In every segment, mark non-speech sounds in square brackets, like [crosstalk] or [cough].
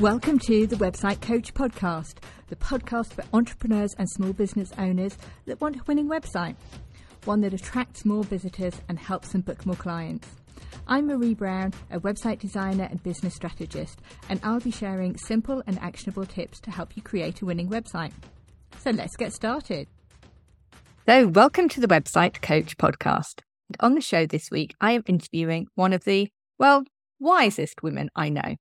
Welcome to the Website Coach Podcast, the podcast for entrepreneurs and small business owners that want a winning website, one that attracts more visitors and helps them book more clients. I'm Marie Brown, a website designer and business strategist, and I'll be sharing simple and actionable tips to help you create a winning website. So let's get started. So, welcome to the Website Coach Podcast. And on the show this week, I am interviewing one of the, well, wisest women I know.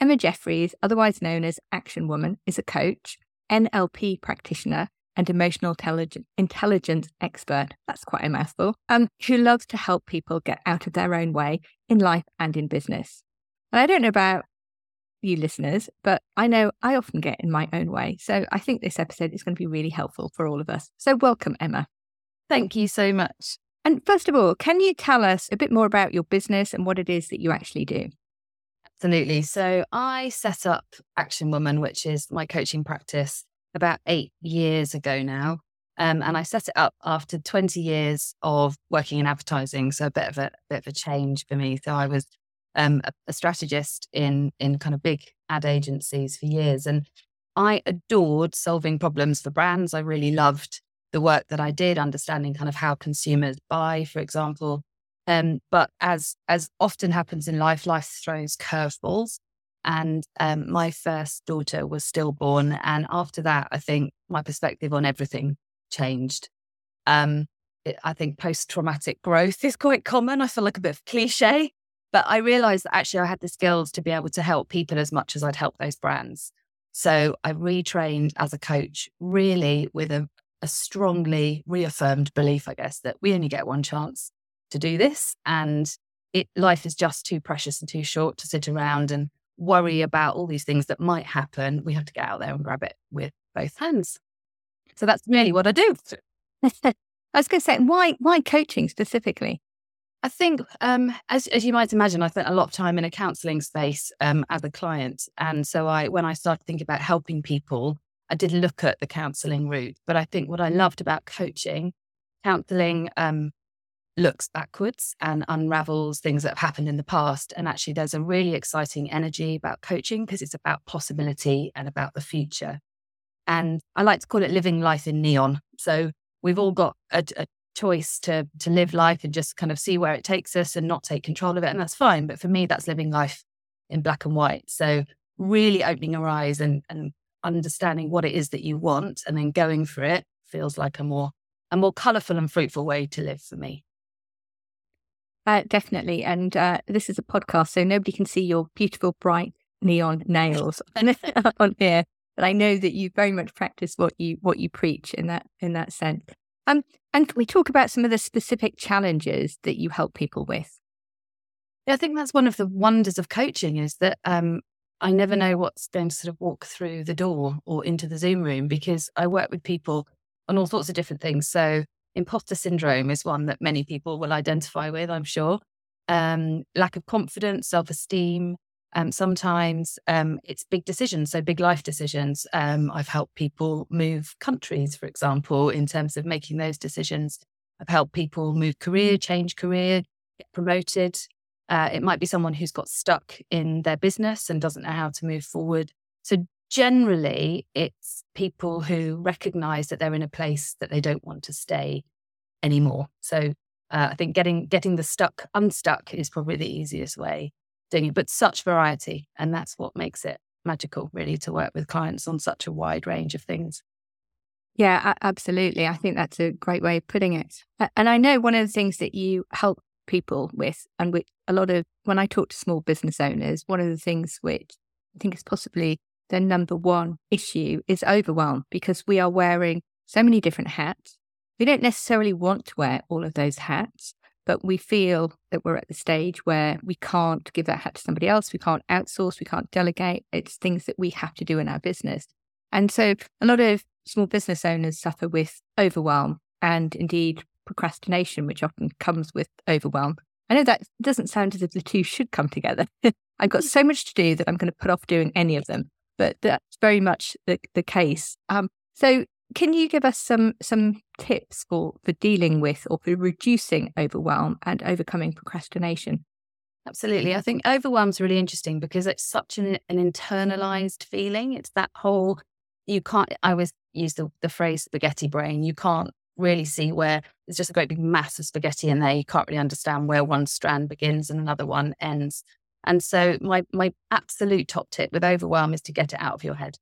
Emma Jefferys, otherwise known as Action Woman, is a coach, NLP practitioner, and emotional intelligence expert. That's quite a mouthful. Um, who loves to help people get out of their own way in life and in business. And I don't know about you listeners, but I know I often get in my own way. So I think this episode is going to be really helpful for all of us. So welcome, Emma. Thank you so much. And first of all, can you tell us a bit more about your business and what it is that you actually do? Absolutely. So I set up Action Woman, which is my coaching practice, about eight years ago now. Um, and I set it up after 20 years of working in advertising. So a bit of a, a bit of a change for me. So I was um, a, a strategist in in kind of big ad agencies for years, and I adored solving problems for brands. I really loved the work that I did, understanding kind of how consumers buy, for example. Um, but as as often happens in life, life throws curveballs. And um, my first daughter was stillborn, and after that, I think my perspective on everything changed. Um, it, I think post traumatic growth is quite common. I feel like a bit of cliche, but I realized that actually I had the skills to be able to help people as much as I'd help those brands. So I retrained as a coach, really with a, a strongly reaffirmed belief, I guess, that we only get one chance to do this. And it, life is just too precious and too short to sit around and worry about all these things that might happen. We have to get out there and grab it with both hands. So that's really what I do. [laughs] I was going to say, why why coaching specifically? I think, um, as as you might imagine, I spent a lot of time in a counselling space um, as a client, and so I, when I started thinking about helping people, I did look at the counselling route. But I think what I loved about coaching, counselling um, looks backwards and unravels things that have happened in the past. And actually, there's a really exciting energy about coaching because it's about possibility and about the future. And I like to call it living life in neon. So we've all got a, a choice to to live life and just kind of see where it takes us and not take control of it. And that's fine. But for me, that's living life in black and white. So really opening your eyes and, and understanding what it is that you want and then going for it feels like a more a more colourful and fruitful way to live for me. Uh, definitely. And uh, this is a podcast, so nobody can see your beautiful, bright neon nails [laughs] on here. But I know that you very much practice what you what you preach in that in that sense. Um, and can we talk about some of the specific challenges that you help people with? Yeah, I think that's one of the wonders of coaching is that um, I never know what's going to sort of walk through the door or into the Zoom room because I work with people on all sorts of different things. So imposter syndrome is one that many people will identify with, I'm sure. Um, lack of confidence, self esteem. Um, sometimes um, it's big decisions, so big life decisions. Um, I've helped people move countries, for example, in terms of making those decisions. I've helped people move career, change career, get promoted. Uh, it might be someone who's got stuck in their business and doesn't know how to move forward. So generally, it's people who recognize that they're in a place that they don't want to stay anymore. So uh, I think getting getting the stuck unstuck is probably the easiest way doing it. But such variety, and that's what makes it magical, really, to work with clients on such a wide range of things. Yeah, absolutely. I think that's a great way of putting it. And I know one of the things that you help people with, and which a lot of when I talk to small business owners, one of the things which I think is possibly the number one issue is overwhelm because we are wearing so many different hats. We don't necessarily want to wear all of those hats, but we feel that we're at the stage where we can't give that hat to somebody else. We can't outsource, we can't delegate. It's things that we have to do in our business. And so a lot of small business owners suffer with overwhelm and indeed procrastination, which often comes with overwhelm. I know that doesn't sound as if the two should come together. [laughs] I've got so much to do that I'm going to put off doing any of them but that's very much the, the case. Um, so, can you give us some some tips for for dealing with or for reducing overwhelm and overcoming procrastination? Absolutely. I think overwhelm's really interesting because it's such an, an internalized feeling. It's that whole, you can't, I always use the, the phrase spaghetti brain. You can't really see where there's just a great big mass of spaghetti in there. You can't really understand where one strand begins and another one ends. And so my my absolute top tip with overwhelm is to get it out of your head.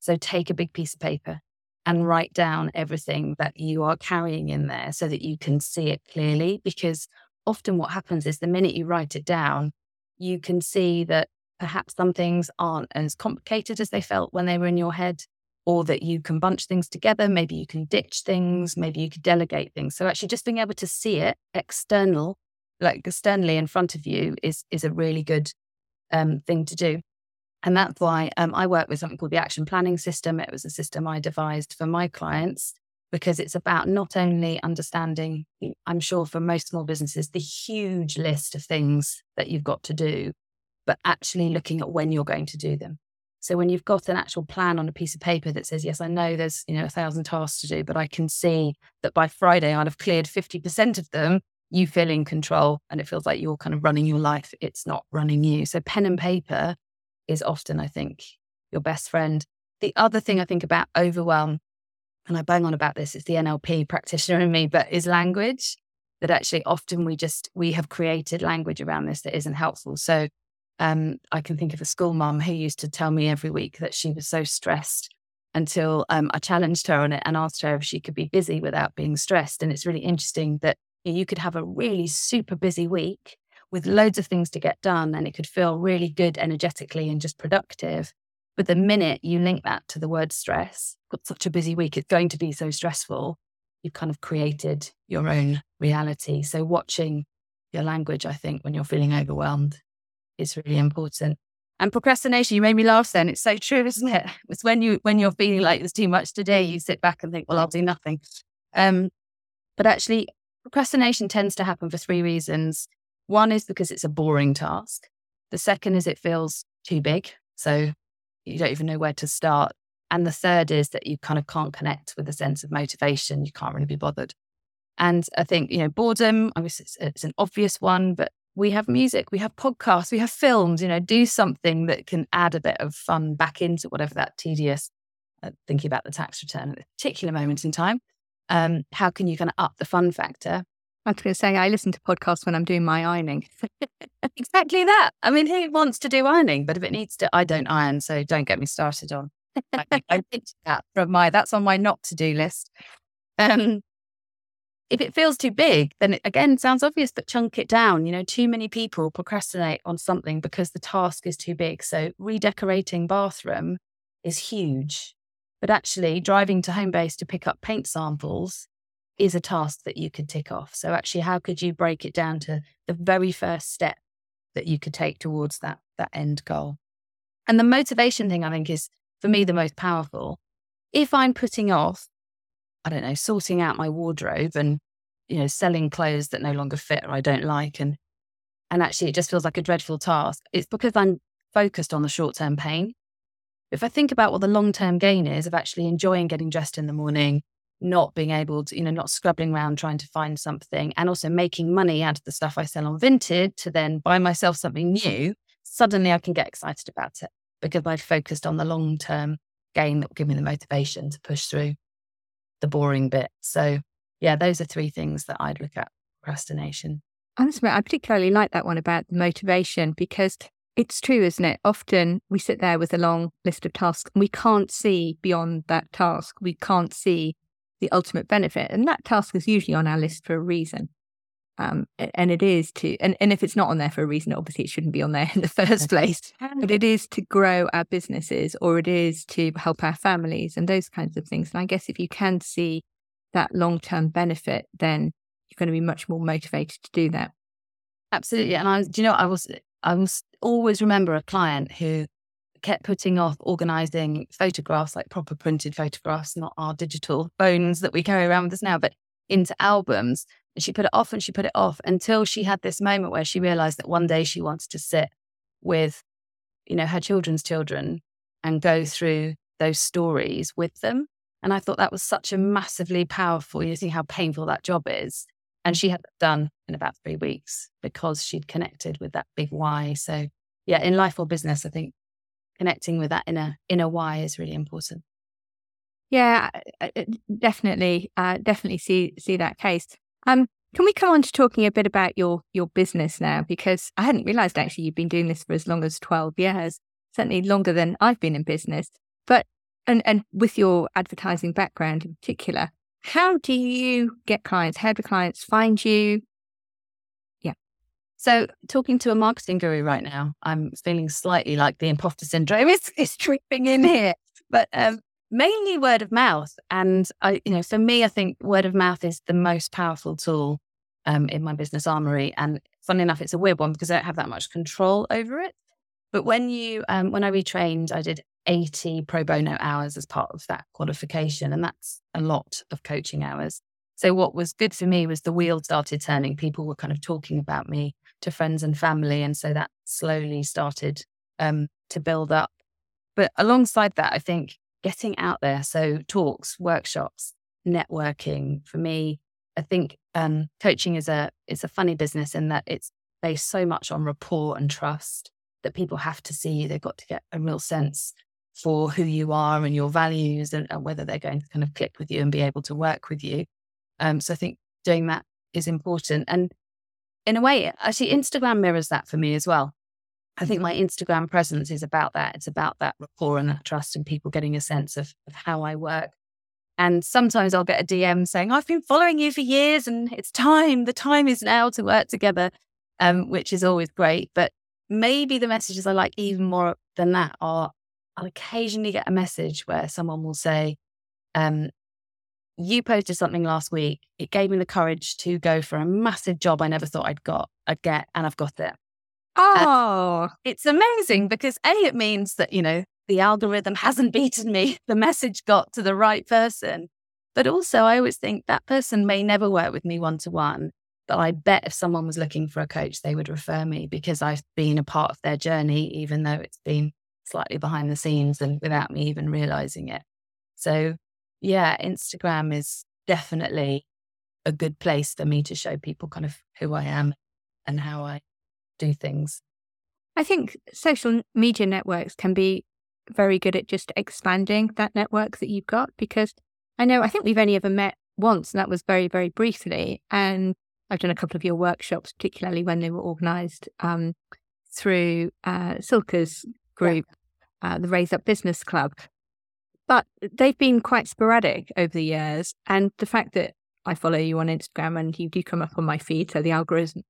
So take a big piece of paper and write down everything that you are carrying in there so that you can see it clearly because often what happens is the minute you write it down, you can see that perhaps some things aren't as complicated as they felt when they were in your head, or that you can bunch things together. Maybe you can ditch things, maybe you could delegate things. So actually just being able to see it external, like externally in front of you is is a really good um, thing to do. And that's why um, I work with something called the action planning system. It was a system I devised for my clients because it's about not only understanding, I'm sure for most small businesses, the huge list of things that you've got to do, but actually looking at when you're going to do them. So when you've got an actual plan on a piece of paper that says, yes, I know there's, you know, a thousand tasks to do, but I can see that by Friday I'd have cleared 50% of them, you feel in control and it feels like you're kind of running your life. It's not running you. So pen and paper is often, I think, your best friend. The other thing I think about overwhelm and I bang on about this, it's the NLP practitioner in me, but is language that actually often we just, we have created language around this that isn't helpful. So um, I can think of a school mum who used to tell me every week that she was so stressed until um, I challenged her on it and asked her if she could be busy without being stressed. And it's really interesting that you could have a really super busy week with loads of things to get done and it could feel really good energetically and just productive. But the minute you link that to the word stress, got such a busy week, it's going to be so stressful. You've kind of created your own reality. So watching your language, I think, when you're feeling overwhelmed is really important. And procrastination, you made me laugh then. It's so true, isn't it? [laughs] It's when you when you're feeling like there's too much today, you sit back and think, well, I'll do nothing. Um, but actually, procrastination tends to happen for three reasons. One is because it's a boring task. The second is it feels too big. So you don't even know where to start. And the third is that you kind of can't connect with a sense of motivation. You can't really be bothered. And I think, you know, boredom, obviously it's, it's an obvious one, but we have music, we have podcasts, we have films, you know, do something that can add a bit of fun back into whatever that tedious uh, thinking about the tax return at a particular moment in time. Um, how can you kind of up the fun factor? I was going to say, I listen to podcasts when I'm doing my ironing. [laughs] exactly that. I mean, who wants to do ironing? But if it needs to, I don't iron, so don't get me started on. [laughs] I, I that from my that's on my not to do list. Um, if it feels too big, then it again sounds obvious, but chunk it down. You know, too many people procrastinate on something because the task is too big. So redecorating bathroom is huge, but actually driving to Homebase to pick up paint samples is a task that you could tick off. So actually, how could you break it down to the very first step that you could take towards that that end goal? And the motivation thing, I think, is for me the most powerful. If I'm putting off, I don't know, sorting out my wardrobe and you know selling clothes that no longer fit or I don't like, and and actually it just feels like a dreadful task. It's because I'm focused on the short term pain. If I think about what the long term gain is of actually enjoying getting dressed in the morning, not being able to, you know, not scrubbing around trying to find something and also making money out of the stuff I sell on Vinted to then buy myself something new, suddenly I can get excited about it because I've focused on the long term gain that will give me the motivation to push through the boring bit. So, yeah, those are three things that I'd look at procrastination. Honestly, I particularly like that one about the motivation because it's true, isn't it? Often we sit there with a long list of tasks and we can't see beyond that task. We can't see the ultimate benefit. And that task is usually on our list for a reason. Um, and it is to, and, and if it's not on there for a reason, obviously it shouldn't be on there [laughs] in the first place, [laughs] but it is to grow our businesses or it is to help our families and those kinds of things. And I guess if you can see that long term benefit, then you're going to be much more motivated to do that. Absolutely. And I, do you know, I was, I was always remember a client who kept putting off organizing photographs, like proper printed photographs, not our digital phones that we carry around with us now, but into albums. And she put it off and she put it off until she had this moment where she realized that one day she wanted to sit with, you know, her children's children and go through those stories with them. And I thought that was such a massively powerful, you see how painful that job is. And she had done in about three weeks because she'd connected with that big why. So, yeah, in life or business, I think connecting with that inner inner why is really important. Yeah, definitely, uh, definitely see see that case. Um, can we come on to talking a bit about your your business now? Because I hadn't realised actually you've been doing this for as long as twelve years, certainly longer than I've been in business. But and and with your advertising background in particular, how do you get clients? How do clients find you? Yeah. So, talking to a marketing guru right now, I'm feeling slightly like the imposter syndrome [laughs] is, is tripping in here, but um, mainly word of mouth. And I, you know, for me, I think word of mouth is the most powerful tool um, in my business armory. And funnily enough, it's a weird one because I don't have that much control over it. But when you, um, when I retrained, I did 80 pro bono hours as part of that qualification. And that's a lot of coaching hours. So, what was good for me was the wheel started turning. People were kind of talking about me to friends and family. And so that slowly started um, to build up. But alongside that, I think getting out there, so talks, workshops, networking, for me, I think um, coaching is a is a funny business in that it's based so much on rapport and trust that people have to see you. They've got to get a real sense for who you are and your values and, and, whether they're going to kind of click with you and be able to work with you. Um, so I think doing that is important. And in a way, actually, Instagram mirrors that for me as well. I think my Instagram presence is about that. It's about that rapport and that trust and people getting a sense of, of how I work. And sometimes I'll get a DM saying, I've been following you for years and it's time. The time is now to work together, um, which is always great. But maybe the messages I like even more than that are I'll occasionally get a message where someone will say, um, you posted something last week. It gave me the courage to go for a massive job I never thought I'd got, I'd get, and I've got it. Oh, it's amazing because A, it means that, you know, the algorithm [laughs] hasn't beaten me. The message got to the right person. But also, I always think that person may never work with me one to one. But I bet if someone was looking for a coach, they would refer me because I've been a part of their journey, even though it's been slightly behind the scenes and without me even realizing it. So, yeah, Instagram is definitely a good place for me to show people kind of who I am and how I do things. I think social media networks can be very good at just expanding that network that you've got because I know I think we've only ever met once and that was very, very briefly. And I've done a couple of your workshops, particularly when they were organized um, through uh, Silka's group, yeah. uh, the Raise Up Business Club. But they've been quite sporadic over the years. And the fact that I follow you on Instagram and you do come up on my feed, so the algorithm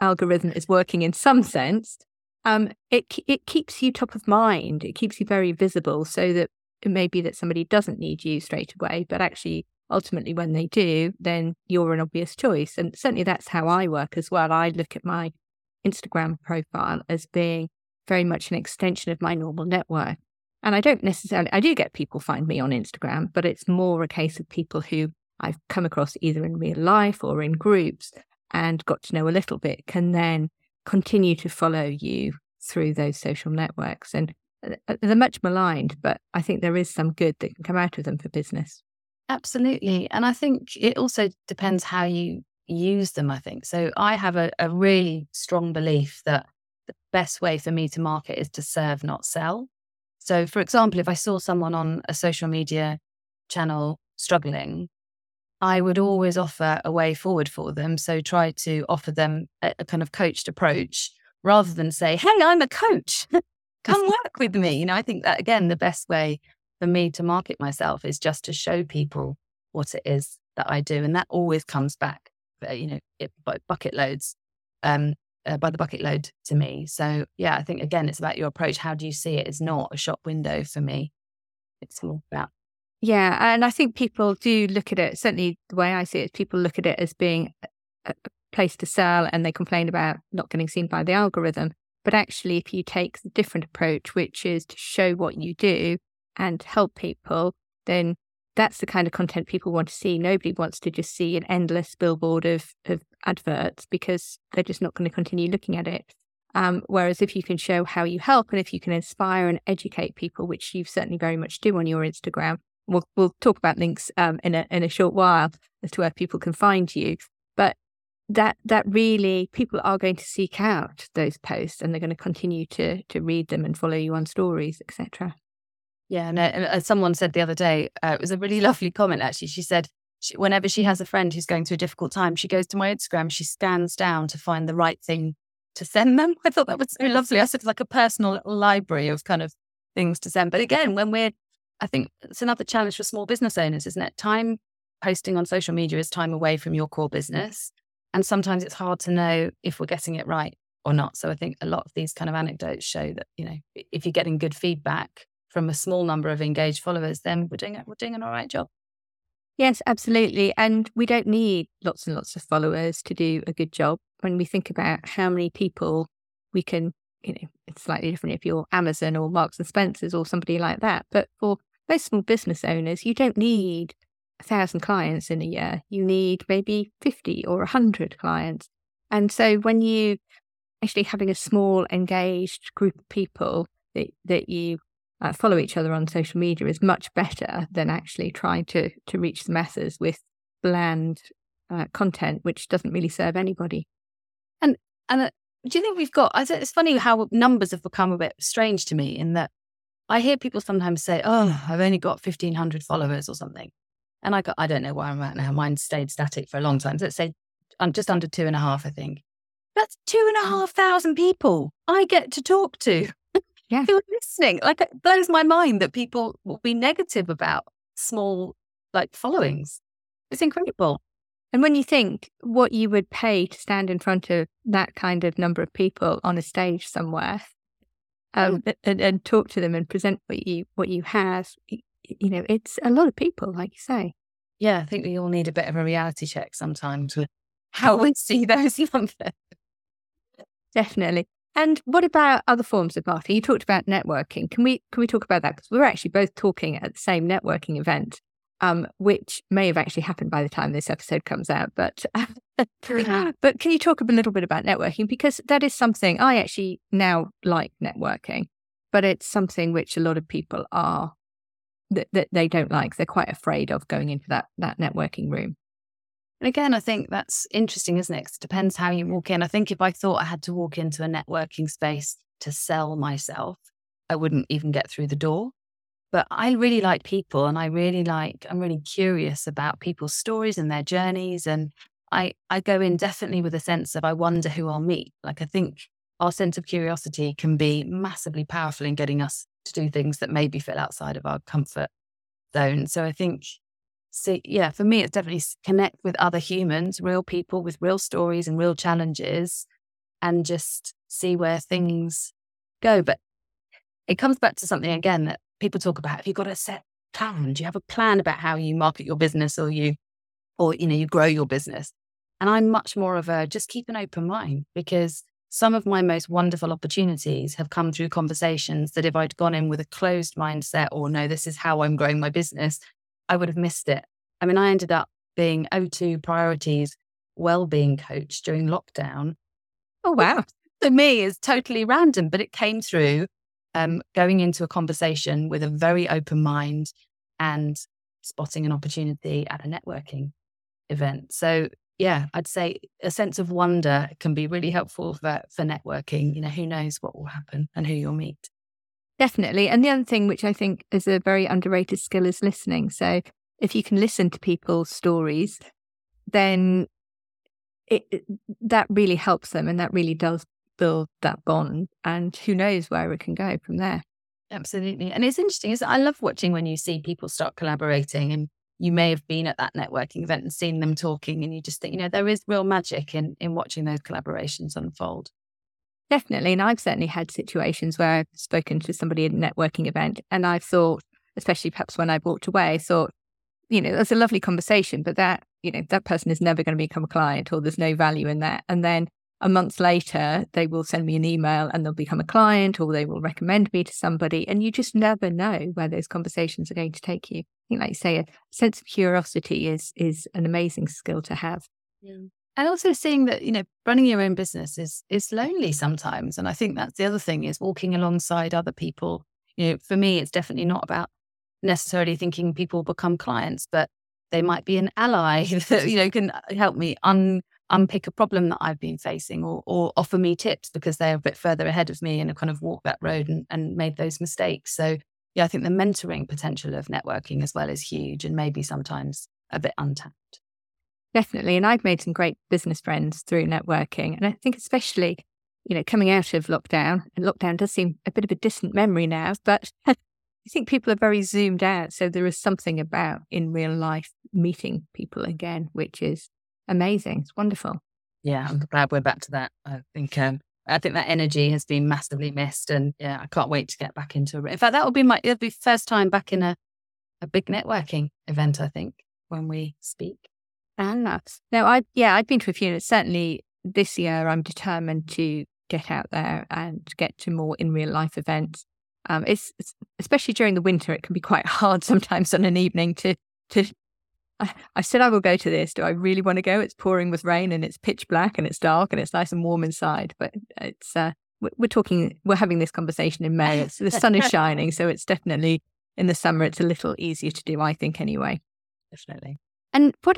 algorithm is working in some sense, um, it it keeps you top of mind. It keeps you very visible, so that it may be that somebody doesn't need you straight away, but actually, ultimately, when they do, then you're an obvious choice. And certainly, that's how I work as well. I look at my Instagram profile as being very much an extension of my normal network. And I don't necessarily, I do get people find me on Instagram, but it's more a case of people who I've come across either in real life or in groups and got to know a little bit can then continue to follow you through those social networks. And uh, they're much maligned, but I think there is some good that can come out of them for business. Absolutely. And I think it also depends how you use them, I think. So I have a, a really strong belief that best way for me to market is to serve, not sell. So, for example, if I saw someone on a social media channel struggling, I would always offer a way forward for them. So try to offer them a, a kind of coached approach rather than say, Hey, I'm a coach. [laughs] Come [laughs] work with me. You know, I think that again, the best way for me to market myself is just to show people what it is that I do. And that always comes back, uh, you know, it, by bucket loads, um, uh, by the bucket load to me. So yeah, I think again, it's about your approach. How do you see it? It's not a shop window for me. It's more about yeah, and I think people do look at it. Certainly, the way I see it, people look at it as being a, place to sell, and they complain about not getting seen by the algorithm. But actually, if you take the different approach, which is to show what you do and help people, then that's the kind of content people want to see. Nobody wants to just see an endless billboard of, of adverts because they're just not going to continue looking at it. Um, whereas if you can show how you help and if you can inspire and educate people, which you certainly very much do on your Instagram, we'll we'll talk about links um, in a in a short while as to where people can find you. But that that really people are going to seek out those posts and they're going to continue to to read them and follow you on stories, etc. Yeah, no. As someone said the other day, uh, it was a really [laughs] lovely comment. Actually, she said she, whenever she has a friend who's going through a difficult time, she goes to my Instagram. She scans down to find the right thing to send them. [laughs] I thought that was so lovely. I said it's like a personal library of kind of things to send. But again, when we're, I think it's another challenge for small business owners, isn't it? Time posting on social media is time away from your core business. And sometimes it's hard to know if we're getting it right or not. So I think a lot of these kind of anecdotes show that, you know, if you're getting good feedback from a small number of engaged followers, then we're doing we're doing an all right job. Yes, absolutely. And we don't need lots and lots of followers to do a good job. When we think about how many people we can, you know, it's slightly different if you're Amazon or Marks and Spencers or somebody like that. But for most small business owners, you don't need a thousand clients in a year. You need maybe 50 or 100 clients. And so when you actually having a small engaged group of people that, that you uh, follow each other on social media is much better than actually trying to to reach the masses with bland uh, content which doesn't really serve anybody. And and uh, do you think we've got? It's funny how numbers have become a bit strange to me in that I hear people sometimes say, "Oh, I've only got fifteen hundred followers or something," and I got I don't know where I'm at now. Mine stayed static for a long time. So let's say I'm just under two and a half, I think. That's two and a half thousand people I get to talk to yeah. who are listening. Like it blows my mind that people will be negative about small like followings. It's incredible. And when you think what you would pay to stand in front of that kind of number of people on a stage somewhere, um, mm. and, and, talk to them and present what you what you have, you know, it's a lot of people, like you say. Yeah, I think we all need a bit of a reality check sometimes with how [laughs] we see those numbers. Definitely. And what about other forms of marketing? You talked about networking. Can we can we talk about that? Because we are actually both talking at the same networking event, um, which may have actually happened by the time this episode comes out. But [laughs] but can you talk a little bit about networking? Because that is something I actually now like networking, but it's something which a lot of people are that, that they don't like. They're quite afraid of going into that that networking room. And again, I think that's interesting, isn't it? it depends how you walk in. I think if I thought I had to walk into a networking space to sell myself, I wouldn't even get through the door. But I really like people and I really like, I'm really curious about people's stories and their journeys. And I, I go in definitely with a sense of I wonder who I'll meet. Like I think our sense of curiosity can be massively powerful in getting us to do things that maybe feel outside of our comfort zone. So I think see, yeah, for me, it's definitely connect with other humans, real people with real stories and real challenges, and just see where things go. But it comes back to something again that people talk about. Have you got a set plan? Do you have a plan about how you market your business or you, or, you know, you grow your business? And I'm much more of a just keep an open mind because some of my most wonderful opportunities have come through conversations that if I'd gone in with a closed mindset or no, this is how I'm growing my business, I would have missed it. I mean, I ended up being O2 Priority's well-being coach during lockdown. Oh wow! To me, is totally random, but it came through um, going into a conversation with a very open mind and spotting an opportunity at a networking event. So yeah, I'd say a sense of wonder can be really helpful for, for networking. You know, who knows what will happen and who you'll meet. Definitely. And the other thing, which I think is a very underrated skill, is listening. So if you can listen to people's stories, then it, it, that really helps them and that really does build that bond. And who knows where it can go from there. Absolutely. And it's interesting, is I love watching when you see people start collaborating and you may have been at that networking event and seen them talking and you just think, you know, there is real magic in in watching those collaborations unfold. Definitely. And I've certainly had situations where I've spoken to somebody at a networking event and I've thought, especially perhaps when I've walked away, thought, you know, that's a lovely conversation, but that, you know, that person is never going to become a client or there's no value in that. And then a month later, they will send me an email and they'll become a client or they will recommend me to somebody. And you just never know where those conversations are going to take you. I think, like you say, a sense of curiosity is is an amazing skill to have. Yeah. And also seeing that, you know, running your own business is is lonely sometimes. And I think that's the other thing is walking alongside other people. You know, for me, it's definitely not about necessarily thinking people become clients, but they might be an ally [laughs] that, you know, can help me un unpick a problem that I've been facing or, or offer me tips because they're a bit further ahead of me and have kind of walked that road and, and made those mistakes. So, yeah, I think the mentoring potential of networking as well is huge and maybe sometimes a bit untapped. Definitely. And I've made some great business friends through networking. And I think, especially, you know, coming out of lockdown, and lockdown does seem a bit of a distant memory now, but [laughs] I think people are very zoomed out. So there is something about in real life meeting people again, which is amazing. It's wonderful. Yeah, I'm glad we're back to that. I think um, I think that energy has been massively missed, and yeah, I can't wait to get back into it. In fact, that will be my it'll be first time back in a a big networking event. I think when we speak. That's no, I yeah, I've been to a few. And certainly this year, I'm determined to get out there and get to more in real life events. Um, it's, it's especially during the winter, it can be quite [laughs] hard sometimes on an evening to to I, I said I will go to this. Do I really want to go? It's pouring with rain and it's pitch black and it's dark and it's nice and warm inside. But it's uh, we're talking, we're having this conversation in May. It's, the sun is [laughs] shining, so it's definitely in the summer. It's a little easier to do, I think, anyway. Definitely. And what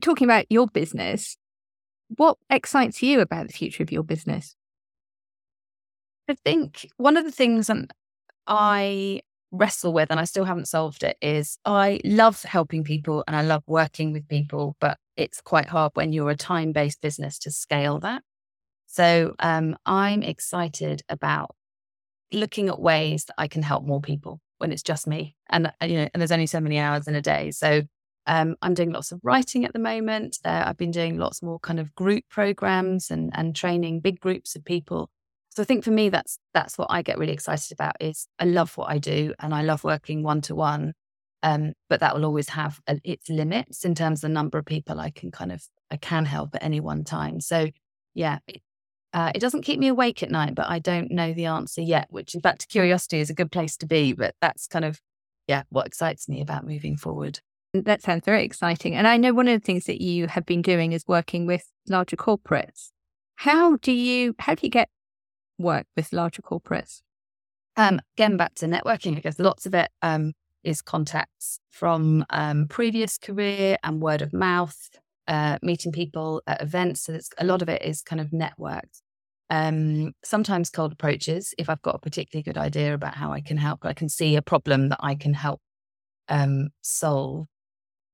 talking about your business, what excites you about the future of your business? I think one of the things I wrestle with, and I still haven't solved it, is I love helping people and I love working with people, but it's quite hard when you're a time based business to scale that. So um, I'm excited about looking at ways that I can help more people when it's just me, and uh, you know, and there's only so many hours in a day. So um, I'm doing lots of writing at the moment. Uh, I've been doing lots more kind of group programs and and training big groups of people so I think for me, that's that's what I get really excited about. Is I love what I do and I love working one to one, but that will always have a, its limits in terms of the number of people I can kind of I can help at any one time. So yeah, it, uh, it doesn't keep me awake at night, but I don't know the answer yet. Which, in fact, to curiosity is a good place to be. But that's kind of yeah what excites me about moving forward. That sounds very exciting. And I know one of the things that you have been doing is working with larger corporates. How do you how do you get work with larger corporates? Um, again, back to networking, I guess lots of it um, is contacts from um, previous career and word of mouth, uh, meeting people at events. So it's a lot of it is kind of networked. Um, sometimes cold approaches if I've got a particularly good idea about how I can help. I can see a problem that I can help um, solve.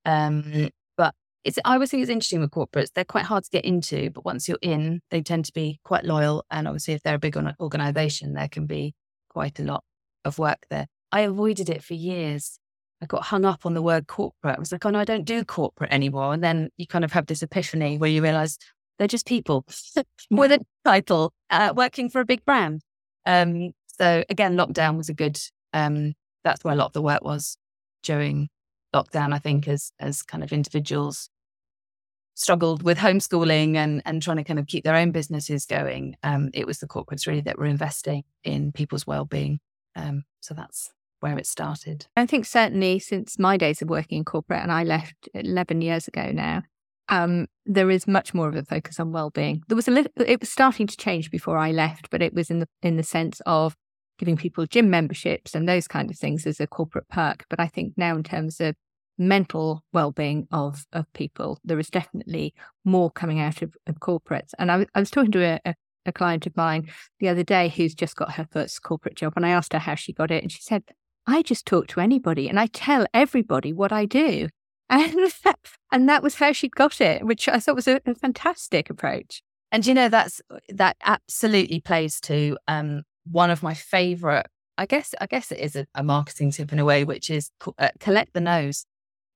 Um, but it's I always think it's interesting with corporates. They're quite hard to get into, but once you're in, they tend to be quite loyal. And obviously, if they're a big organization, there can be quite a lot of work there. I avoided it for years. I got hung up on the word corporate. I was like, oh no, I don't do corporate anymore. And then you kind of have this epiphany where you realize they're just people [laughs] with a title uh, working for a big brand. Um, so again, lockdown was a good. Um, that's where a lot of the work was during lockdown. I think as as kind of individuals struggled with homeschooling and, and trying to kind of keep their own businesses going, um, it was the corporates really that were investing in people's well-being. Um, so that's where it started. I think certainly since my days of working in corporate, and I left 11 years ago now, um, there is much more of a focus on well-being. There was a little, it was starting to change before I left, but it was in the in the sense of giving people gym memberships and those kind of things as a corporate perk. But I think now in terms of mental well-being of of people. There is definitely more coming out of, of corporates. And I, I was talking to a, a, a, client of mine the other day who's just got her first corporate job, and I asked her how she got it, and she said, "I just talk to anybody, and I tell everybody what I do." [laughs] And and that was how she got it, which I thought was a, a fantastic approach. And you know that's that absolutely plays to um, one of my favorite I guess I guess it is a, a, marketing tip in a way, which is uh, collect the no's.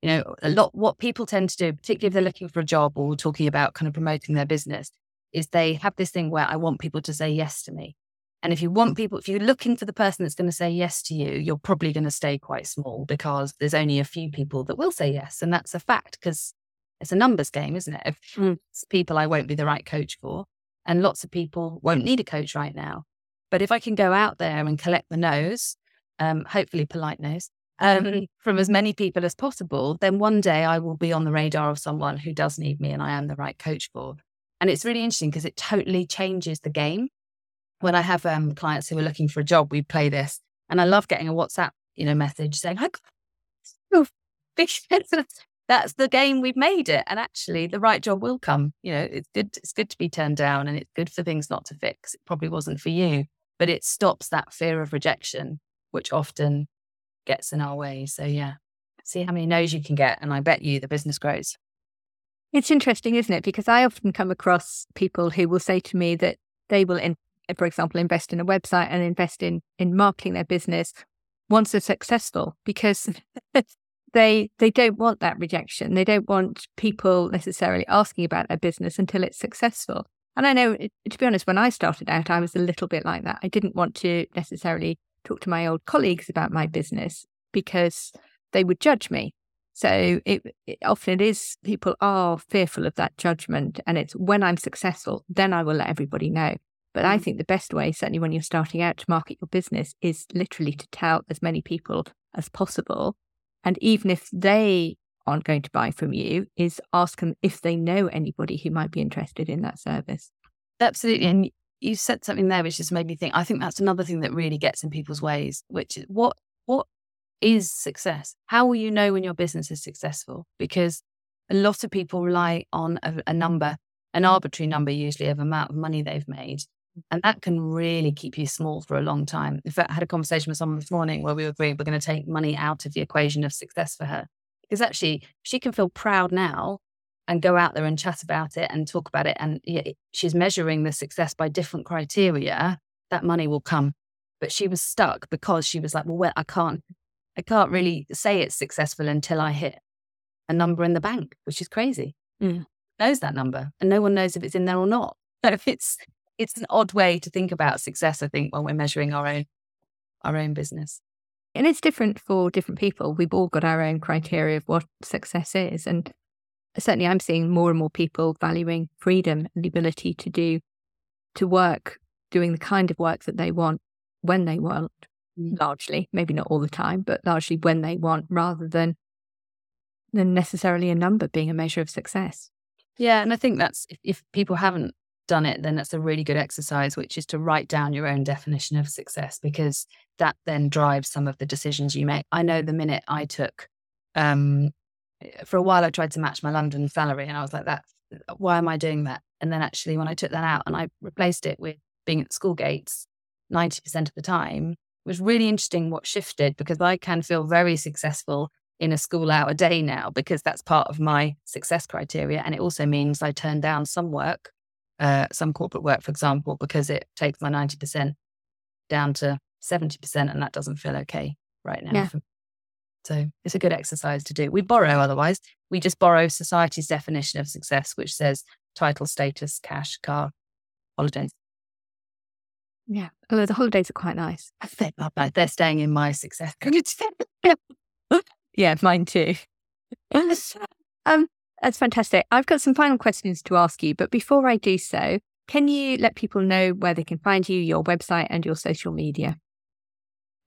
You know, a lot what people tend to do, particularly if they're looking for a job or talking about kind of promoting their business, is they have this thing where I want people to say yes to me. And if you want people, if you're looking for the person that's going to say yes to you, you're probably going to stay quite small because there's only a few people that will say yes. And that's a fact because it's a numbers game, isn't it? If mm. people I won't be the right coach for, and lots of people won't need a coach right now. But if I can go out there and collect the no's, um, hopefully polite no's, um, from as many people as possible, then one day I will be on the radar of someone who does need me and I am the right coach for. And it's really interesting because it totally changes the game. When I have um, clients who are looking for a job, we play this, and I love getting a WhatsApp, you know, message saying, "I got [laughs] that's the game we've made it. And actually, the right job will come. You know, it's good. It's good to be turned down, and it's good for things not to fix. It probably wasn't for you, but it stops that fear of rejection, which often gets in our way. So yeah, see how many no's you can get, and I bet you the business grows. It's interesting, isn't it? Because I often come across people who will say to me that they will, in, for example, invest in a website and invest in in marketing their business once they're successful, because [laughs] they they don't want that rejection. They don't want people necessarily asking about their business until it's successful. And I know, to be honest, when I started out, I was a little bit like that. I didn't want to necessarily talk to my old colleagues about my business because they would judge me. So it, it, often it is people are fearful of that judgment, and it's when I'm successful, then I will let everybody know. But I mm. think the best way, certainly when you're starting out to market your business, is literally to tell as many people as possible and even if they aren't going to buy from you, is ask them if they know anybody who might be interested in that service. Absolutely. And you said something there which just made me think. I think that's another thing that really gets in people's ways, which is what what is success? How will you know when your business is successful? Because a lot of people rely on a, a number, an mm. arbitrary number usually of amount of money they've made. And that can really keep you small for a long time. In fact, I had a conversation with someone this morning where we were agreeing we're going to take money out of the equation of success for her. Because actually, she can feel proud now and go out there and chat about it and talk about it. And she's measuring the success by different criteria, that money will come. But she was stuck because she was like, well, well I can't, I can't really say it's successful until I hit a number in the bank, which is crazy. Mm. Knows that number, and no one knows if it's in there or not. [laughs] So if it's it's an odd way to think about success, I think, when we're measuring our own our own business. And it's different for different people. We've all got our own criteria of what success is. And certainly I'm seeing more and more people valuing freedom and the ability to do to work, doing the kind of work that they want when they want, mm. largely, maybe not all the time, but largely when they want, rather than than necessarily a number being a measure of success. Yeah, and I think that's if, if people haven't done it, then that's a really good exercise, which is to write down your own definition of success because that then drives some of the decisions you make. I know the minute I took, um, for a while, I tried to match my London salary and I was like, that, why am I doing that? And then actually, when I took that out and I replaced it with being at school gates 90% of the time, it was really interesting what shifted because I can feel very successful in a school hour day now because that's part of my success criteria. And it also means I turn down some work uh, some corporate work, for example, because it takes my 90% down to 70%, and that doesn't feel okay right now. Yeah. So it's a good exercise to do. We borrow otherwise. We just borrow society's definition of success, which says title, status, cash, car, holidays. Yeah. Although the holidays are quite nice. [laughs] They're not bad. They're staying in my success. [laughs] [laughs] yeah, mine too. um, that's fantastic. I've got some final questions to ask you, but before I do so, can you let people know where they can find you, your website, and your social media?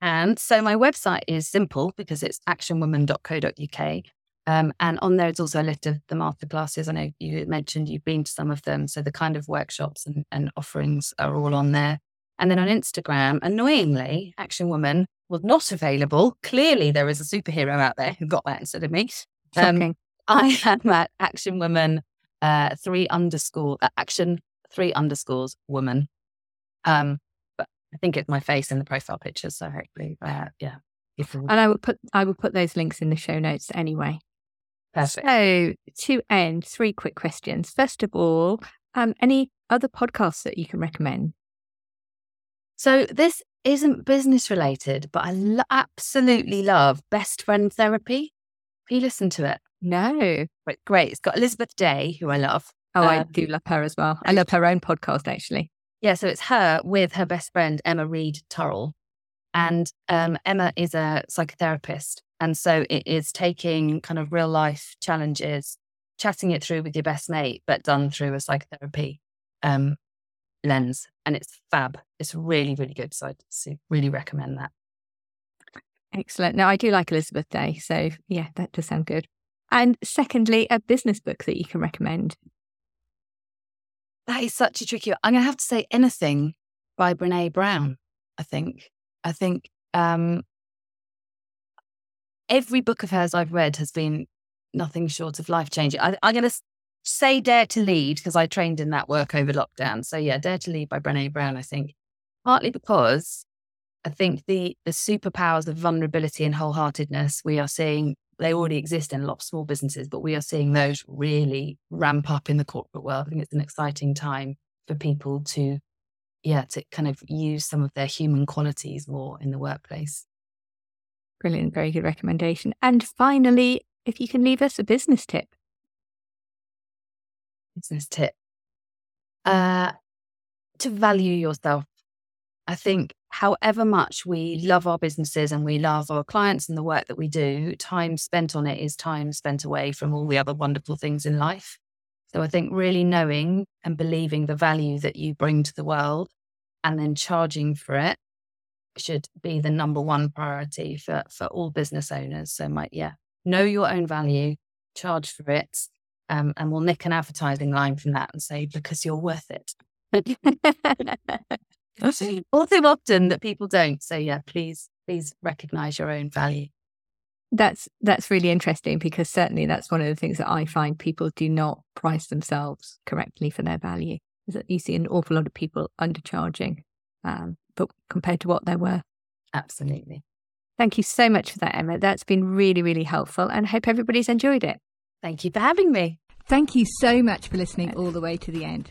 And so my website is simple because it's actionwoman.co.uk. Um, and on there, it's also a list of the masterclasses. I know you mentioned you've been to some of them. So the kind of workshops and, and offerings are all on there. And then on Instagram, annoyingly, Action Woman was not available. Clearly, there is a superhero out there who got that instead of me. Um, I am at Action Woman uh, three underscore uh, Action three underscores woman. Um, I think it's my face in the profile picture, so hopefully, uh, yeah. And I will put I will put those links in the show notes anyway. Perfect. So to end, three quick questions. First of all, um, any other podcasts that you can recommend? So this isn't business related, but I lo- absolutely love Best Friend Therapy. Have you listened to it? No. But great. It's got Elizabeth Day, who I love. Oh, um, I do love her as well. I love her own podcast, actually. Yeah. So it's her with her best friend, Emma Reed Turrell. And um, Emma is a psychotherapist. And so it is taking kind of real life challenges, chatting it through with your best mate, but done through a psychotherapy um, lens. And it's fab. It's really, really good. So I really recommend that. Excellent. Now, I do like Elizabeth Day. So, yeah, that does sound good. And secondly, a business book that you can recommend. That is such a tricky one. I'm going to have to say anything by Brene Brown, I think. I think um, every book of hers I've read has been nothing short of life changing. I, I'm going to say Dare to Lead because I trained in that work over lockdown. So yeah, Dare to Lead by Brené Brown, I think. Partly because I think the the superpowers of vulnerability and wholeheartedness we are seeing they already exist in a lot of small businesses, but we are seeing those really ramp up in the corporate world. I think it's an exciting time for people to yeah, to kind of use some of their human qualities more in the workplace. Brilliant, very good recommendation. And finally, if you can leave us a business tip. Business tip. Uh to value yourself. I think however much we love our businesses and we love our clients and the work that we do, time spent on it is time spent away from all the other wonderful things in life. So I think really knowing and believing the value that you bring to the world and then charging for it should be the number one priority for, for all business owners. So my yeah, know your own value, charge for it. Um, and we'll nick an advertising line from that and say, because you're worth it. [laughs] all too often that people don't. So yeah, please, please recognize your own value. That's that's really interesting because certainly that's one of the things that I find people do not price themselves correctly for their value. Is that you see an awful lot of people undercharging, um, but compared to what they're worth. Absolutely. Thank you so much for that, Emma. That's been really, really helpful, and I hope everybody's enjoyed it. Thank you for having me. Thank you so much for listening all the way to the end.